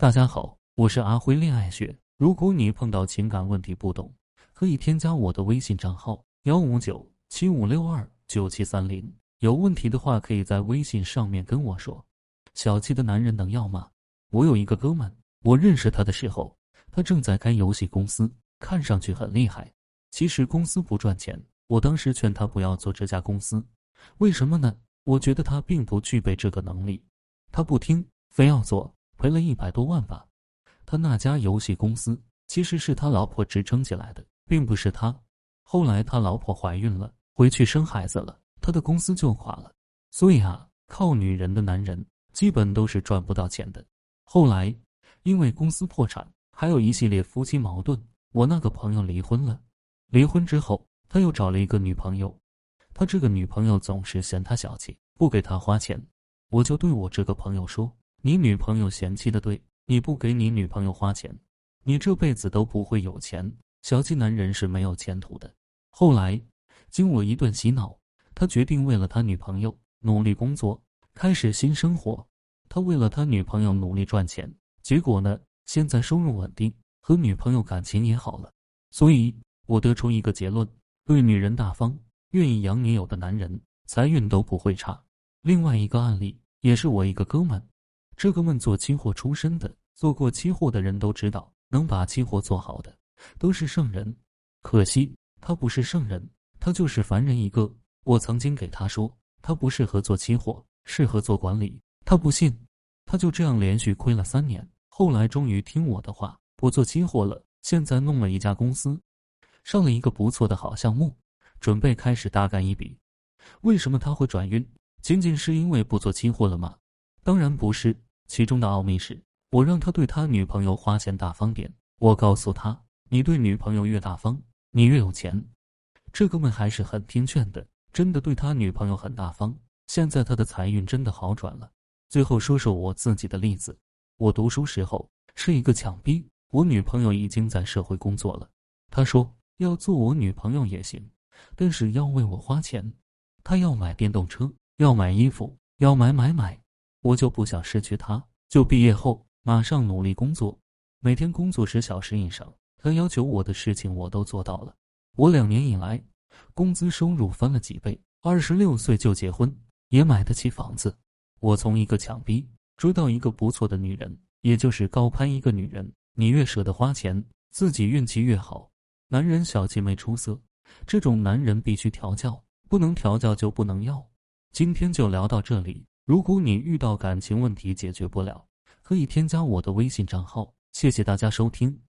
大家好，我是阿辉恋爱学。如果你碰到情感问题不懂，可以添加我的微信账号幺五九七五六二九七三零。有问题的话，可以在微信上面跟我说。小气的男人能要吗？我有一个哥们，我认识他的时候，他正在开游戏公司，看上去很厉害。其实公司不赚钱，我当时劝他不要做这家公司，为什么呢？我觉得他并不具备这个能力，他不听，非要做，赔了一百多万吧。他那家游戏公司其实是他老婆支撑起来的，并不是他。后来他老婆怀孕了，回去生孩子了，他的公司就垮了。所以啊，靠女人的男人基本都是赚不到钱的。后来因为公司破产，还有一系列夫妻矛盾，我那个朋友离婚了。离婚之后，他又找了一个女朋友。他这个女朋友总是嫌他小气，不给他花钱。我就对我这个朋友说：“你女朋友嫌弃的对。”你不给你女朋友花钱，你这辈子都不会有钱。小气男人是没有前途的。后来，经我一顿洗脑，他决定为了他女朋友努力工作，开始新生活。他为了他女朋友努力赚钱，结果呢，现在收入稳定，和女朋友感情也好了。所以我得出一个结论：对女人大方、愿意养女友的男人，财运都不会差。另外一个案例也是我一个哥们，这个问做期货出身的。做过期货的人都知道，能把期货做好的都是圣人。可惜他不是圣人，他就是凡人一个。我曾经给他说，他不适合做期货，适合做管理。他不信，他就这样连续亏了三年。后来终于听我的话，不做期货了。现在弄了一家公司，上了一个不错的好项目，准备开始大干一笔。为什么他会转运？仅仅是因为不做期货了吗？当然不是，其中的奥秘是。我让他对他女朋友花钱大方点。我告诉他，你对女朋友越大方，你越有钱。这哥们还是很听劝的，真的对他女朋友很大方。现在他的财运真的好转了。最后说说我自己的例子，我读书时候是一个抢逼，我女朋友已经在社会工作了。他说要做我女朋友也行，但是要为我花钱。他要买电动车，要买衣服，要买买买，我就不想失去他。就毕业后。马上努力工作，每天工作十小时以上。他要求我的事情我都做到了。我两年以来，工资收入翻了几倍。二十六岁就结婚，也买得起房子。我从一个强逼追到一个不错的女人，也就是高攀一个女人。你越舍得花钱，自己运气越好。男人小气没出色，这种男人必须调教，不能调教就不能要。今天就聊到这里。如果你遇到感情问题解决不了，可以添加我的微信账号，谢谢大家收听。